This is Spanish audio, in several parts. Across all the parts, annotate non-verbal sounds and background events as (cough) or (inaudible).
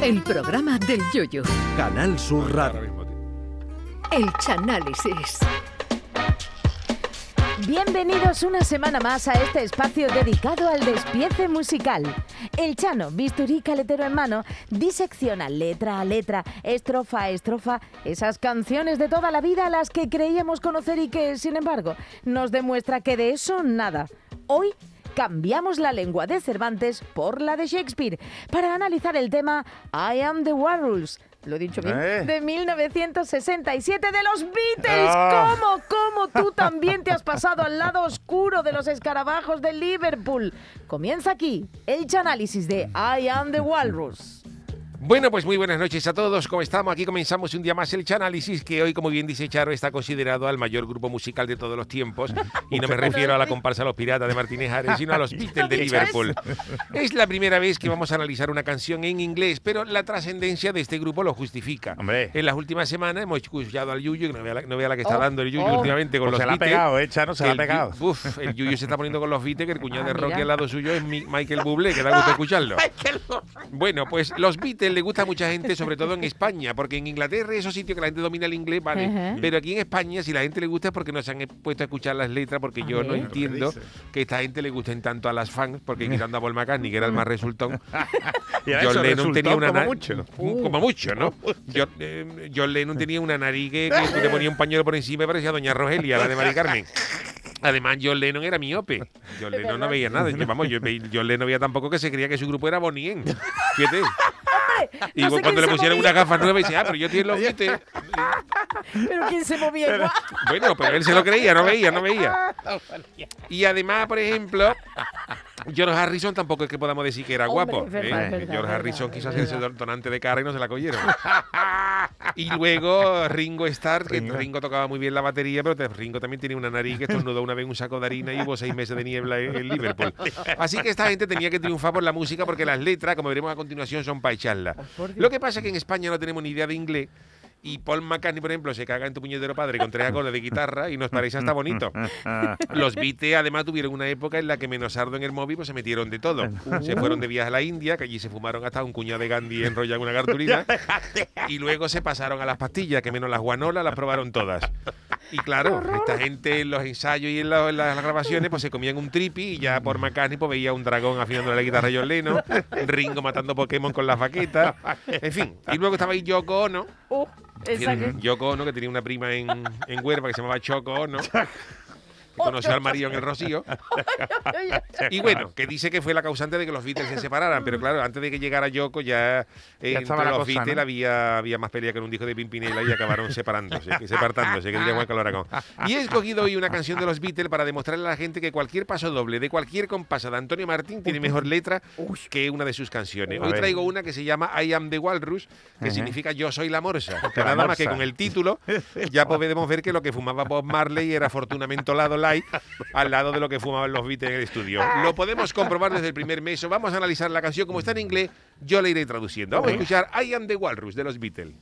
El programa del Yoyo. Canal Sur Radio. El Chanálisis. Bienvenidos una semana más a este espacio dedicado al despiece musical. El Chano, bisturí caletero en mano, disecciona letra a letra, estrofa a estrofa, esas canciones de toda la vida a las que creíamos conocer y que, sin embargo, nos demuestra que de eso nada. Hoy cambiamos la lengua de Cervantes por la de Shakespeare para analizar el tema I Am the Walrus. Lo he dicho bien. Eh. De 1967 de los Beatles. Ah. ¿Cómo? ¿Cómo tú también te has pasado al lado oscuro de los escarabajos de Liverpool? Comienza aquí el análisis de I Am the Walrus. Bueno, pues muy buenas noches a todos. ¿Cómo estamos? Aquí comenzamos un día más el Chanálisis, que hoy, como bien dice Charo, está considerado al mayor grupo musical de todos los tiempos. Y no me refiero a la comparsa Los Piratas de Martínez Ares, sino a los (laughs) Beatles de Liverpool. Es la primera vez que vamos a analizar una canción en inglés, pero la trascendencia de este grupo lo justifica. Hombre. En las últimas semanas hemos escuchado al Yuyu, que no vea la, no vea la que está Oh, dando el Yuyu oh. últimamente con Pues los se la ha pegado, ¿eh, Chano? Se la ha pegado. Uf, el Yuyu se está poniendo con los Beatles, que el cuñado Ah, de Rocky al lado suyo es Mi- Michael Bublé, que da gusto (laughs) escucharlo. Bueno, pues los Beatles le gusta a mucha gente, sobre todo en España, porque en Inglaterra esos sitios que la gente domina el inglés, vale. Pero aquí en España, si la gente le gusta es porque no se han puesto a escuchar las letras, porque yo no entiendo que esta gente le gusten tanto a las fans, porque quitando a Paul McCartney, que era el más resultón, (laughs) Y a John Lennon tenía una como mucho. un- como mucho, ¿no? John, eh, John Lennon tenía una nariz que, que tú le ponías un pañuelo por encima y parecía Doña Rogelia, la de Mari Carmen. Además, John Lennon era miope. John Lennon no veía nada. Yo, vamos, yo, John Lennon veía tampoco que se creía que su grupo era Bonnie M. Fíjate. (laughs) Y no sé cuando le pusieron movía. unas gafas nuevas, dice, ah, pero yo tengo los Beatles. Pero ¿quién se movía igual? Bueno, pero él se lo creía, no veía, no veía. (laughs) Y además, por ejemplo, (laughs) George Harrison tampoco es que podamos decir que era Hombre, guapo. verdad, ¿eh? verdad, George Harrison verdad, quiso hacerse donante de cara y no se la cogieron. (laughs) y luego Ringo Starr, que Ringo. Ringo. tocaba muy bien la batería, pero Ringo también tenía una nariz que estornudó una vez un saco de harina y hubo seis meses de niebla en, en Liverpool. Así que esta gente tenía que triunfar por la música porque las letras, como veremos a continuación, son para echarla. Lo que pasa es que en España no tenemos ni idea de inglés. Y Paul McCartney, por ejemplo, se caga en tu puñetero padre con tres acordes de guitarra y nos parece hasta bonito. (laughs) Los Beatles además tuvieron una época en la que menos sardo en el móvil pues se metieron de todo. Se fueron de viaje a la India, que allí se fumaron hasta un cuñado de Gandhi enrollado en una cartulina. (laughs) y luego se pasaron a las pastillas, que menos las guanolas las probaron todas. Y claro, esta gente en los ensayos y en, la- en las grabaciones pues se comían un tripi y ya por McCartney pues veía un dragón afinando la guitarra a John Lennon, Ringo matando Pokémon con las vaquetas, en fin. Y luego estaba ahí Yoko Ono, Uh, esa que- Yoko Ono, que tenía una prima en, en Huerva que se llamaba Choco Ono. Que Conoció al marido en el Rocío. (laughs) (laughs) Y bueno, que dice que fue la causante de que los Beatles se separaran. Pero claro, antes de que llegara Yoko, ya, eh, Ya entre la los cosa, Beatles ¿no? había, había más pelea que en un disco de Pimpinela y acabaron separándose, que separándose, que diría Juan. Y he escogido hoy una canción de los Beatles para demostrarle a la gente que cualquier paso doble de cualquier compasa de Antonio Martín tiene mejor letra que una de sus canciones. Hoy traigo una que se llama I am the Walrus, que significa yo soy la morsa. Que La nada más que con el título ya podemos ver que lo que fumaba Bob Marley era afortunadamente lado light al lado de lo que fumaban los Beatles en el estudio. Lo podemos comprobar desde el primer mes. Vamos a analizar la canción como está en inglés, yo la iré traduciendo. Vamos a escuchar I am the Walrus de los Beatles.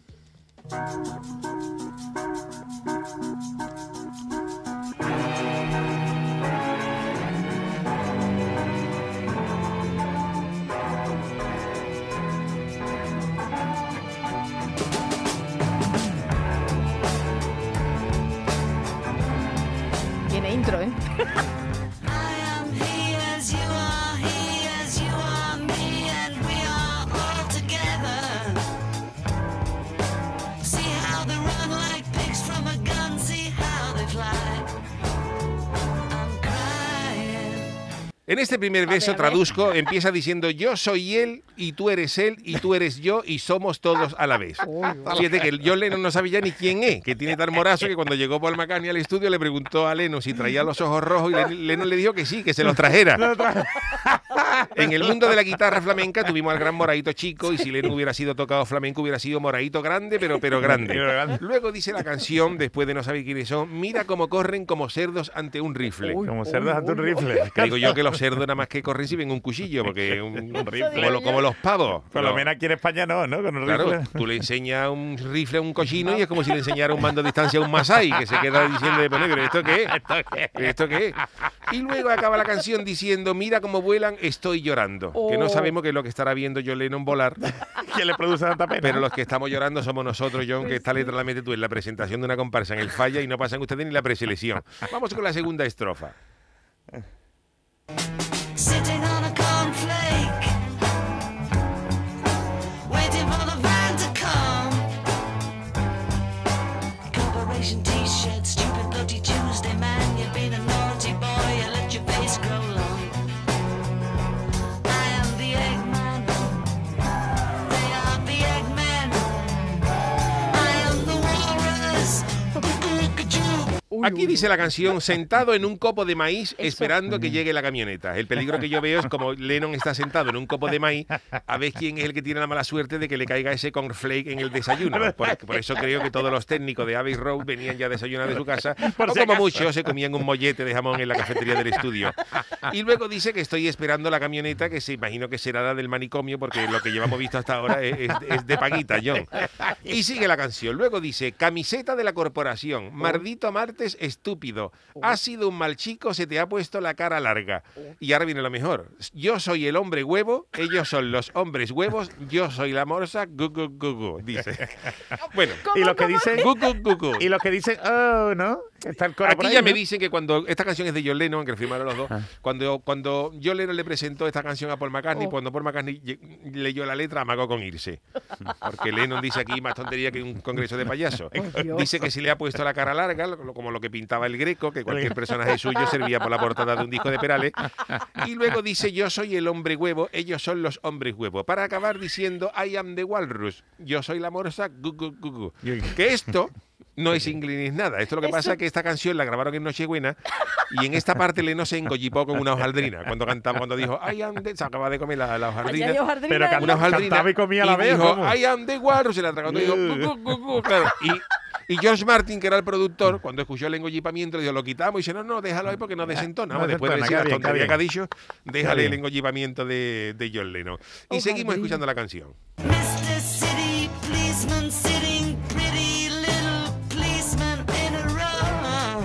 En este primer beso ver, a ver. traduzco, empieza diciendo yo soy él y tú eres él y tú eres yo y somos todos a la vez. Fíjate que John Lennon no sabía ni quién es, que tiene tan morazo que cuando llegó Paul McCartney al estudio le preguntó a Lennon si traía los ojos rojos y Len- Lennon le dijo que sí, que se los trajera. En el mundo de la guitarra flamenca tuvimos al gran Moraito chico y si Lennon hubiera sido tocado flamenco hubiera sido Moraito grande, pero pero grande. Pero grande. Luego dice la canción, después de no saber quiénes son, mira cómo corren como cerdos ante un rifle. Como cerdos ante un rifle. Que digo yo que los los cerdos nada más que corren si ven un cuchillo, porque un, como, digo lo- yo. como los pavos. Por lo menos aquí en España no, ¿no? Con el Claro, rifle. tú le enseñas un rifle a un cochino y es como si le enseñara un mando a distancia a un masai, que se queda diciendo de negro, ¿esto qué es? (laughs) ¿Esto qué es? Y luego acaba la canción diciendo, mira cómo vuelan, estoy llorando. Que no Oh. sabemos qué es lo que estará viendo John Lennon volar, (laughs) ¿Quién le produce tanta pena? pero los que estamos llorando somos nosotros, John, que esta letra la metes tú en la presentación de una comparsa en el falla y no pasan ustedes ni la preselección. Vamos con la segunda estrofa. Sitting Aquí dice la canción, sentado en un copo de maíz esperando que llegue la camioneta. El peligro que yo veo es como Lennon está sentado en un copo de maíz, a ver quién es el que tiene la mala suerte de que le caiga ese cornflake en el desayuno. (laughs) Por, por eso creo que todos los técnicos de Abbey Road venían ya a desayunar de su casa, (laughs) Por o si como acaso. muchos se comían un mollete de jamón en la cafetería del estudio. Y luego dice que estoy esperando la camioneta, que se imagino que será la del manicomio, porque lo que llevamos visto hasta ahora es, es- es de paguita, John. Y sigue la canción. Luego dice, camiseta de la corporación, mardito martes estúpido, has sido un mal chico, se te ha puesto la cara larga. Y ahora viene lo mejor. Yo soy el hombre huevo, ellos son los hombres huevos, yo soy la morsa, gu, gu, gu, gu", dice. (laughs) Bueno, Y lo que dicen, gu, gu, gu, gu. y los que dicen, oh, ¿no? Está el coro por Aquí ahí, ya me dicen que cuando esta canción es de John Lennon, que lo firmaron los dos, cuando, cuando John Lennon le presentó esta canción a Paul McCartney, Oh. cuando Paul McCartney leyó la letra, amagó con irse. Porque Lennon dice aquí más tontería que un congreso de payasos. Dios. Dice que se le ha puesto la cara larga, como lo que pintaba el Greco, que cualquier personaje suyo servía por la portada de un disco de Perales. Y luego dice, yo soy el hombre huevo, ellos son los hombres huevo. Para acabar diciendo, I am the walrus, yo soy la morsa, gu, gu, gu, gu. Que esto no es inglés ni es nada. Esto lo que pasa es que esta canción la grabaron en Nochebuena y en esta parte Leno se engollipó con una hojaldrina. Cuando cantaba, cuando dijo, I am the... Se acaba de comer la, la hojaldrina. Pero ¿no? can- Una hojaldrina. Cantaba y comía a la vez, dijo, ¿cómo? I am the walrus. Se la tragó y dijo, "Gu, gu, gu, gu", claro. Y, y George Martin, que era el productor, cuando escuchó el engollipamiento, le dijo, lo quitamos. Y dice, no, no, déjalo ahí porque no desentona. No Después de decir la tontería que ha dicho, déjale el engollipamiento de, de John Lennon. Y seguimos escuchando la canción. Mr. City Policeman sitting pretty little policeman in a row.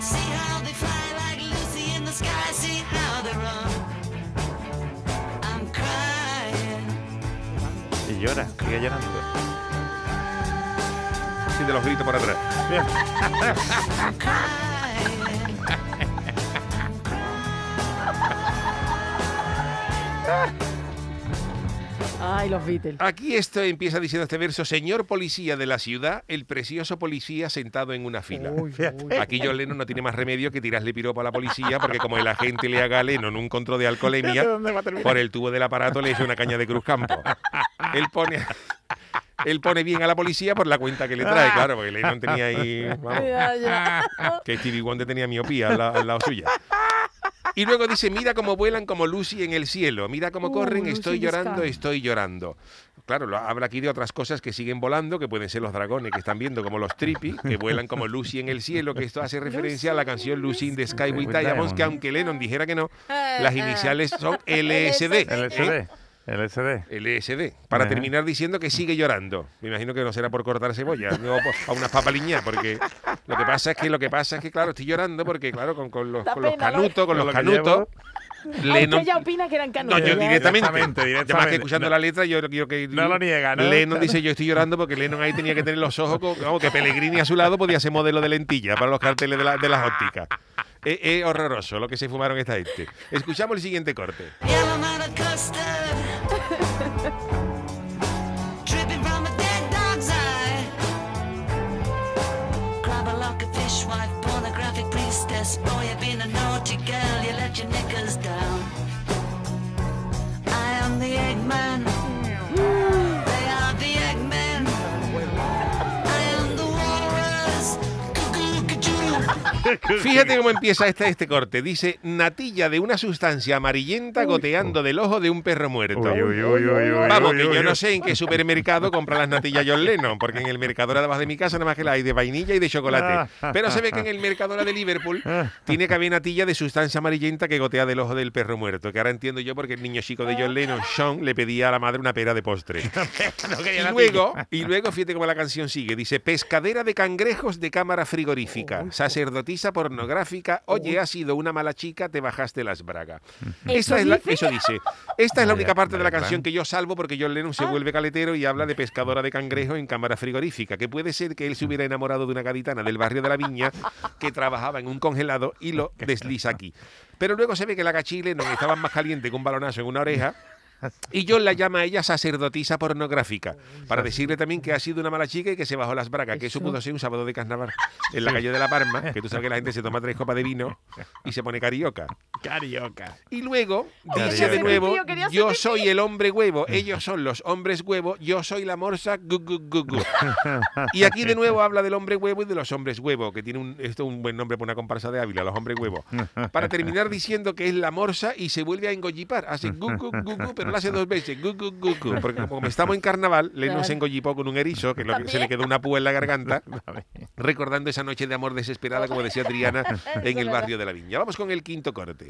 See how they fly like Lucy in the sky, see how they run. I'm crying. Y llora, sigue llorando. De los gritos por atrás. Ay, los Beatles. Aquí esto empieza diciendo este verso, señor policía de la ciudad, el precioso policía sentado en una fila. Uy, uy. Aquí John Lennon no tiene más remedio que tirarle piropo a la policía porque como el agente le haga a Lennon un control de ¿De alcoholemia, por el tubo del aparato le echa una caña de Cruz Campo. Él pone... Él pone bien a la policía por la cuenta que le trae, claro, porque Lennon tenía ahí... vamos, Ya, ya. que Stevie Wonder tenía miopía al, la- al lado suya. Y luego dice, mira cómo vuelan como Lucy en el cielo, mira cómo Uh, corren, Lucy estoy llorando, estoy llorando. Claro, lo- habla aquí de otras cosas que siguen volando, que pueden ser los dragones que están viendo, como los trippy, que vuelan como Lucy en el cielo, que esto hace referencia a la canción Lucy in the Sky with Diamonds, que aunque Lennon dijera que no, las iniciales son (laughs) LSD. LSD. LSD. LSD, para Ajá. terminar diciendo que sigue llorando. Me imagino que no será por cortar cebolla, no por- a unas papaliñas, porque lo que pasa es que lo que pasa es que claro, estoy llorando porque claro, con, con los, con los ¿no? canutos, con Con los lo canutos, Lennon ya opina que eran no, canutos. yo ya. directamente. Directamente, Además que directamente. escuchando No. la letra, yo creo que. No lo niega, ¿no? Lennon dice: Yo estoy llorando porque Lennon ahí tenía que tener los ojos. como- vamos, que Pellegrini a su lado podía ser modelo de lentilla para los carteles de, la- de las ópticas. Es, es horroroso lo que se fumaron esta gente. Escuchamos el siguiente corte. Fishwife, pornographic priestess. Boy, you've been a naughty girl, you let your knickers down. I am the Eggman. (laughs) Fíjate cómo empieza este, este corte. Dice, natilla de una sustancia amarillenta goteando del ojo de un perro muerto. Vamos, que yo no sé en qué supermercado compra las natillas John Lennon, porque en el Mercadona de abajo de mi casa nada más que la hay de vainilla y de chocolate. Pero se ve que en el Mercadona de Liverpool tiene que haber natilla de sustancia amarillenta que gotea del ojo del perro muerto, que ahora entiendo yo porque el niño chico de John Lennon, Sean, le pedía a la madre una pera de postre. (laughs) Y luego, y luego, fíjate cómo la canción sigue. Dice, pescadera de cangrejos de cámara frigorífica, sacerdotisa pornográfica, oye, has sido una mala chica, te bajaste las bragas. ¿Eso Esta es la- dice? eso dice. Esta es la única parte de la canción que yo salvo porque John Lennon se vuelve caletero y habla de pescadora de cangrejos en cámara frigorífica, que puede ser que él se hubiera enamorado de una gaditana del barrio de la Viña que trabajaba en un congelado y lo (laughs) desliza aquí. Pero luego se ve que la cachile no estaba más caliente que un balonazo en una oreja. (laughs) Y John la llama a ella sacerdotisa pornográfica, para decirle también que ha sido una mala chica y que se bajó las bragas, que eso pudo ser un sábado de carnaval (laughs) en la calle de La Palma, que tú sabes que la gente se toma tres copas de vino y se pone carioca. Carioca. Y luego dice de nuevo, yo quería hacer yo pipí". soy el hombre huevo, ellos son los hombres huevo, yo soy la morsa, gu, gu, gu, gu". (laughs) Y aquí de nuevo habla del hombre huevo y de los hombres huevo, que tiene un, esto es un buen nombre para una comparsa de Ávila, los hombres huevo. Para terminar diciendo que es la morsa y se vuelve a engollipar. Hace gu, gu, gu, gu, pero lo hace dos veces, gu, gu, gu, gu. Porque como estamos en carnaval, Claro. se engollipó con un erizo, que, lo que- se le quedó una púa en la garganta, (laughs) recordando esa noche de amor desesperada, como decía Triana, (laughs) en el barrio de la Viña. Vamos con el quinto corte.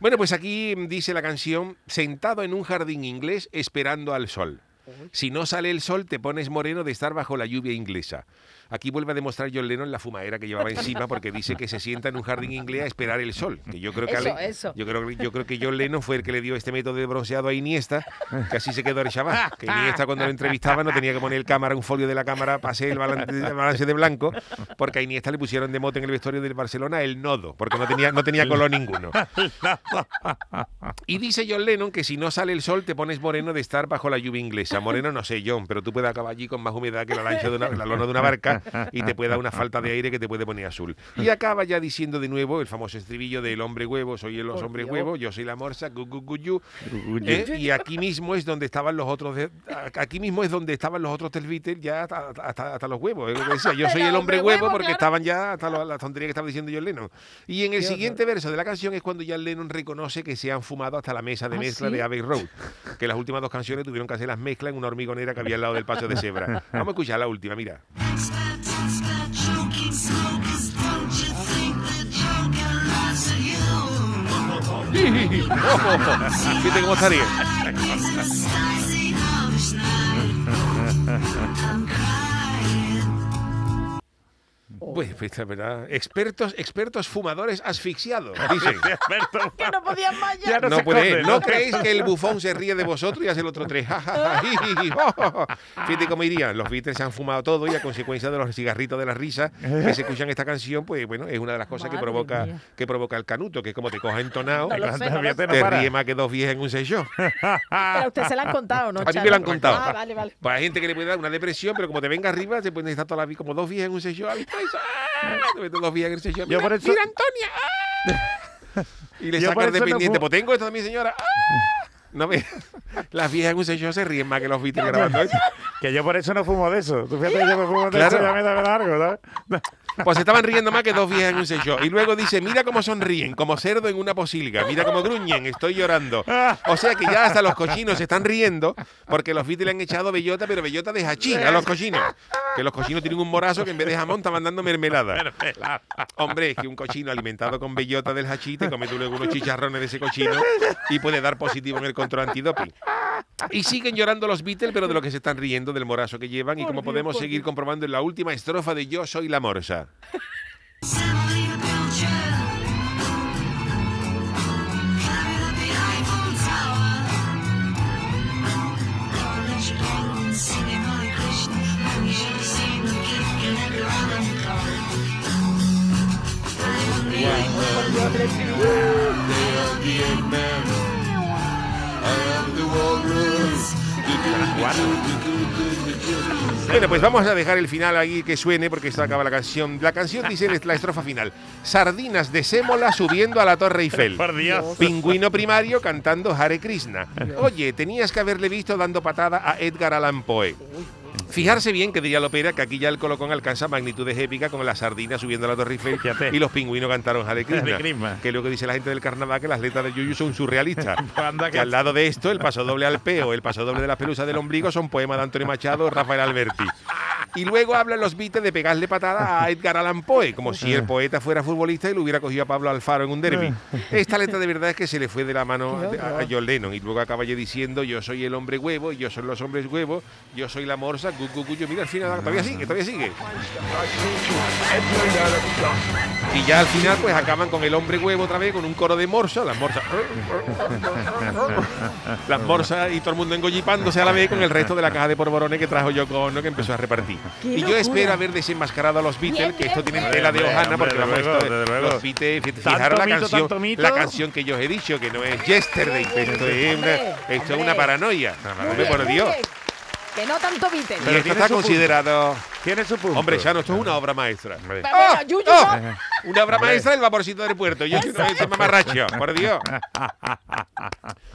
Bueno, pues aquí dice la canción, sentado en un jardín inglés esperando al sol. Si no sale el sol, te pones moreno de estar bajo la lluvia inglesa. Aquí vuelve a demostrar John Lennon la fumadera que llevaba encima porque dice que se sienta en un jardín inglés a esperar el sol. Que yo creo que Eso, Ale- eso. Yo creo, yo creo que John Lennon fue el que le dio este método de bronceado a Iniesta, que así se quedó el chaval. Que Iniesta cuando lo entrevistaba no tenía que poner el cámara, un folio de la cámara hacer el balance, el balance de blanco, porque a Iniesta le pusieron de mote en el vestuario del Barcelona el nodo, porque no tenía, no tenía color ninguno. Y dice John Lennon que si no sale el sol te pones moreno de estar bajo la lluvia inglesa. Moreno no sé, John, pero tú puedes acabar allí con más humedad que la lancha de una, la lona de una barca y te puede dar una falta de aire que te puede poner azul. Y acaba ya diciendo de nuevo el famoso estribillo del hombre huevo, soy el hombre huevo, yo soy la morsa, gu, gu, gu, yu. ¿Eh? Y aquí mismo es donde estaban los otros, de- aquí mismo es donde estaban los otros del Beatles ya hasta, hasta- hasta los huevos. Decía, yo soy el hombre hombre huevo huevo, porque claro. estaban ya hasta lo- la tontería que estaba diciendo John Lennon. Y en el siguiente verso de la canción es cuando John Lennon reconoce que se han fumado hasta la mesa de ¿Ah, mezcla sí? de Abbey Road. Que las últimas dos canciones tuvieron que hacer las mezclas en una hormigonera que había al lado del paso de cebra. (laughs) Vamos a escuchar la última, mira. You? Fíjate cómo estaría. Pues, pues, la verdad, expertos, expertos fumadores asfixiados, dicen. (laughs) (laughs) Que no podían más ya. Ya no No se puede, corre, ¿no ¿no? creéis que el bufón se ríe de vosotros y hace el otro tres? Fíjate cómo irían. Los Beatles se han fumado todo y a consecuencia de los cigarritos de la risa que se escuchan esta canción, pues bueno, es una de las cosas que provoca, mía. que provoca el canuto, que es como te coja entonado, No sé, te ríe más que dos viejas en un sello. Pero usted se la han contado, ¿no? A mí me lo han contado. Ah, vale, vale. Pues hay gente que le puede dar una depresión, pero como te venga arriba, se pueden estar toda la vida como dos viejas en un sello. ¡Ah! Viejas. Yo Mira, por eso- mira, Antonia. ¡Ah! Y le (laughs) sacan no dependiente. fu- pues tengo esto también, señora. ¡Ah! No. (laughs) Las viejas en un sello se ríen más que los Beatles grabando. Que yo por eso no fumo de eso. Tú fíjate que yo me fumo de Claro. eso ya me da algo, ¿sabes? Pues se estaban riendo más que dos viejas en un sello. Y luego dice, mira cómo sonríen, como cerdo en una posilga. Mira cómo gruñen, estoy llorando. O sea que ya hasta los cochinos se están riendo porque los Beatles le han echado bellota, pero bellota de hachí a los cochinos. Que los cochinos tienen un morazo que en vez de jamón está mandando mermelada. Hombre, es que un cochino alimentado con bellota del hachí te come tú luego unos chicharrones de ese cochino y puede dar positivo en el control antidoping. Y siguen llorando los Beatles, pero de lo que se están riendo del morazo que llevan y como podemos seguir comprobando en la última estrofa de Yo soy la morsa. Bueno, pues vamos a dejar el final ahí que suene porque esto acaba la canción. La canción dice la estrofa final. Sardinas de sémola subiendo a la Torre Eiffel. Pingüino primario cantando Hare Krishna. Oye, tenías que haberle visto dando patada a Edgar Allan Poe. Fijarse bien que diría Lopera que aquí ya el colocón alcanza magnitudes épicas con las sardinas subiendo a la Torre Eiffel y los pingüinos cantaron Hare Krishna. (laughs) Que es lo que dice la gente del carnaval que las letras de Yuyu son surrealistas. (laughs) Que- al lado de esto, el paso doble al peo, el paso doble de las pelusas del ombligo son poemas de Antonio Machado, Rafael Alberti. Y luego hablan los Beatles de pegarle patada a Edgar Allan Poe, como si el poeta fuera futbolista y lo hubiera cogido a Pablo Alfaro en un derby. Esta letra de verdad es que se le fue de la mano a, a. John Lennon y luego acaba ya diciendo yo soy el hombre huevo, yo soy los hombres huevos, yo soy la morsa, gu, gu, gu, yo, mira al final, todavía sigue, todavía sigue. Y ya al final pues acaban con el hombre huevo otra vez, con un coro de morsa, las morsas. las morsas y todo el mundo engollipándose a la vez con el resto de la caja de porborones que trajo Yoko Ono que empezó a repartir. ¡Qué Y yo espero haber desenmascarado a los Beatles, Bien, que esto tienen tela de hombre, porque desde vamos, luego. los Beatles, fijaros la canción, la canción que yo os he dicho, que no es Yesterday, esto es una, Hombre, esto es hombre. una paranoia. Por Dios. Que no tanto Beatles. Y Pero esto está considerado... Tiene su punto. Hombre, Chano, esto es una obra maestra. Pero bueno, Yuyu, ¡Oh! no. Una obra maestra del vaporcito del puerto. Yo soy una mamarracho, por Dios. (laughs)